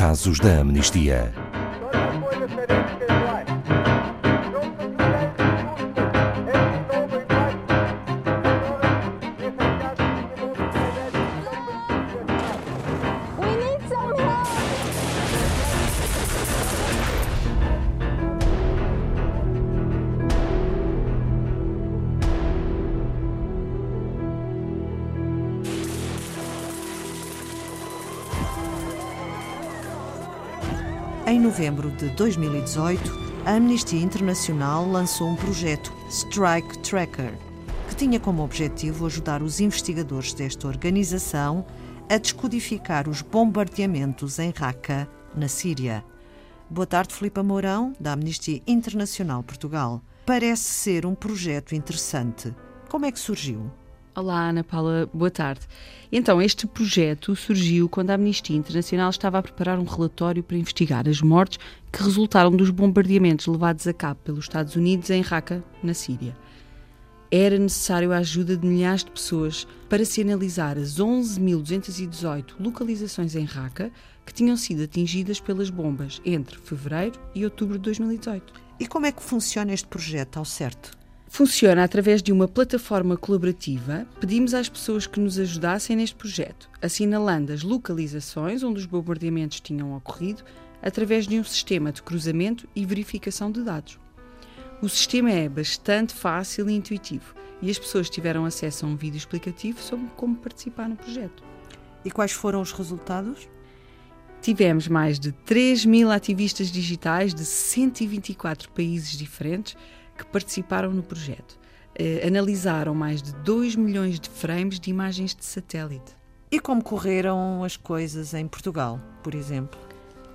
Casos da Amnistia. Em novembro de 2018, a Amnistia Internacional lançou um projeto Strike Tracker, que tinha como objetivo ajudar os investigadores desta organização a descodificar os bombardeamentos em Raqqa, na Síria. Boa tarde, Filipe Mourão, da Amnistia Internacional Portugal. Parece ser um projeto interessante. Como é que surgiu? Olá, Ana Paula, boa tarde. Então, este projeto surgiu quando a Amnistia Internacional estava a preparar um relatório para investigar as mortes que resultaram dos bombardeamentos levados a cabo pelos Estados Unidos em Raqqa, na Síria. Era necessário a ajuda de milhares de pessoas para se analisar as 11.218 localizações em Raqqa que tinham sido atingidas pelas bombas entre fevereiro e outubro de 2018. E como é que funciona este projeto ao certo? Funciona através de uma plataforma colaborativa. Pedimos às pessoas que nos ajudassem neste projeto, assinalando as localizações onde os bombardeamentos tinham ocorrido, através de um sistema de cruzamento e verificação de dados. O sistema é bastante fácil e intuitivo e as pessoas tiveram acesso a um vídeo explicativo sobre como participar no projeto. E quais foram os resultados? Tivemos mais de 3 mil ativistas digitais de 124 países diferentes que participaram no projeto. Eh, analisaram mais de 2 milhões de frames de imagens de satélite. E como correram as coisas em Portugal, por exemplo?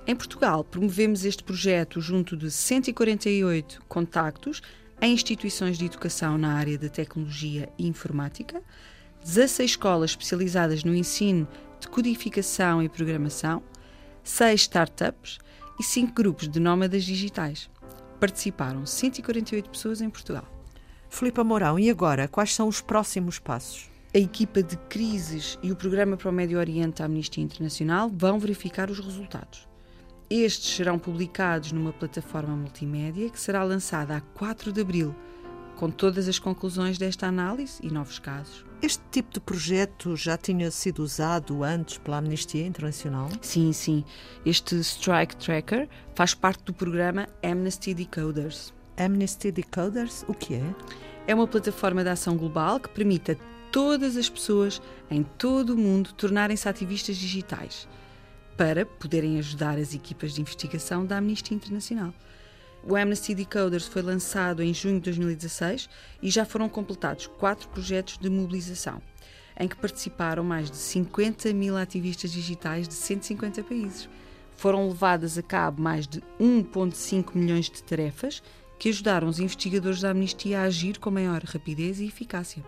Em Portugal, promovemos este projeto junto de 148 contactos em instituições de educação na área da tecnologia e informática, 16 escolas especializadas no ensino de codificação e programação, 6 startups e 5 grupos de nómadas digitais. Participaram 148 pessoas em Portugal. Filipe Mourão, e agora, quais são os próximos passos? A equipa de crises e o Programa para o Médio Oriente da Amnistia Internacional vão verificar os resultados. Estes serão publicados numa plataforma multimédia que será lançada a 4 de abril, com todas as conclusões desta análise e novos casos. Este tipo de projeto já tinha sido usado antes pela Amnistia Internacional? Sim, sim. Este Strike Tracker faz parte do programa Amnesty Decoders. Amnesty Decoders, o que é? É uma plataforma de ação global que permite a todas as pessoas em todo o mundo tornarem-se ativistas digitais para poderem ajudar as equipas de investigação da Amnistia Internacional. O Amnesty Decoders foi lançado em junho de 2016 e já foram completados quatro projetos de mobilização, em que participaram mais de 50 mil ativistas digitais de 150 países. Foram levadas a cabo mais de 1,5 milhões de tarefas que ajudaram os investigadores da Amnistia a agir com maior rapidez e eficácia.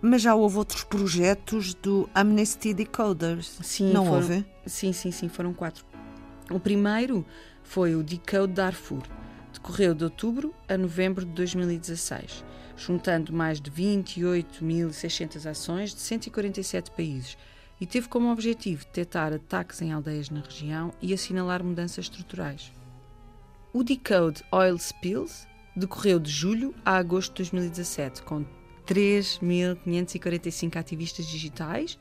Mas já houve outros projetos do Amnesty Decoders? Sim, Não foram- houve? Sim, sim, sim, foram quatro. O primeiro foi o Decode Darfur. Decorreu de outubro a novembro de 2016, juntando mais de 28.600 ações de 147 países e teve como objetivo detectar ataques em aldeias na região e assinalar mudanças estruturais. O Decode Oil Spills decorreu de julho a agosto de 2017, com 3.545 ativistas digitais,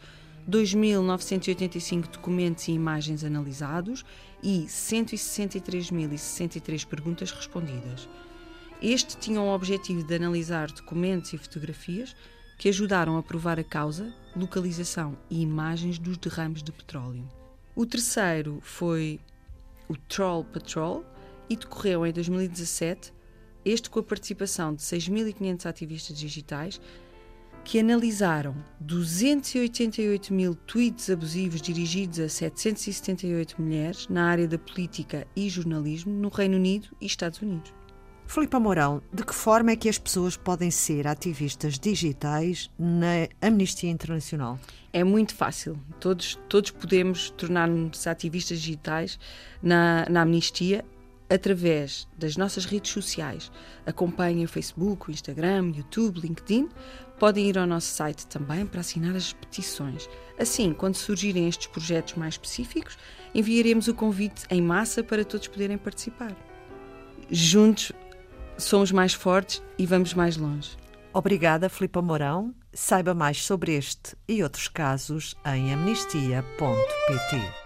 2.985 documentos e imagens analisados e 163.063 perguntas respondidas. Este tinha o objetivo de analisar documentos e fotografias que ajudaram a provar a causa, localização e imagens dos derrames de petróleo. O terceiro foi o Troll Patrol e decorreu em 2017, este com a participação de 6.500 ativistas digitais que analisaram 288 mil tweets abusivos dirigidos a 778 mulheres na área da política e jornalismo no Reino Unido e Estados Unidos. Filipe Mourão, de que forma é que as pessoas podem ser ativistas digitais na Amnistia Internacional? É muito fácil. Todos, todos podemos tornar-nos ativistas digitais na, na Amnistia através das nossas redes sociais. Acompanhem o Facebook, o Instagram, YouTube, LinkedIn. Podem ir ao nosso site também para assinar as petições. Assim, quando surgirem estes projetos mais específicos, enviaremos o convite em massa para todos poderem participar. Juntos somos mais fortes e vamos mais longe. Obrigada, Filipa Mourão. Saiba mais sobre este e outros casos em amnistia.pt.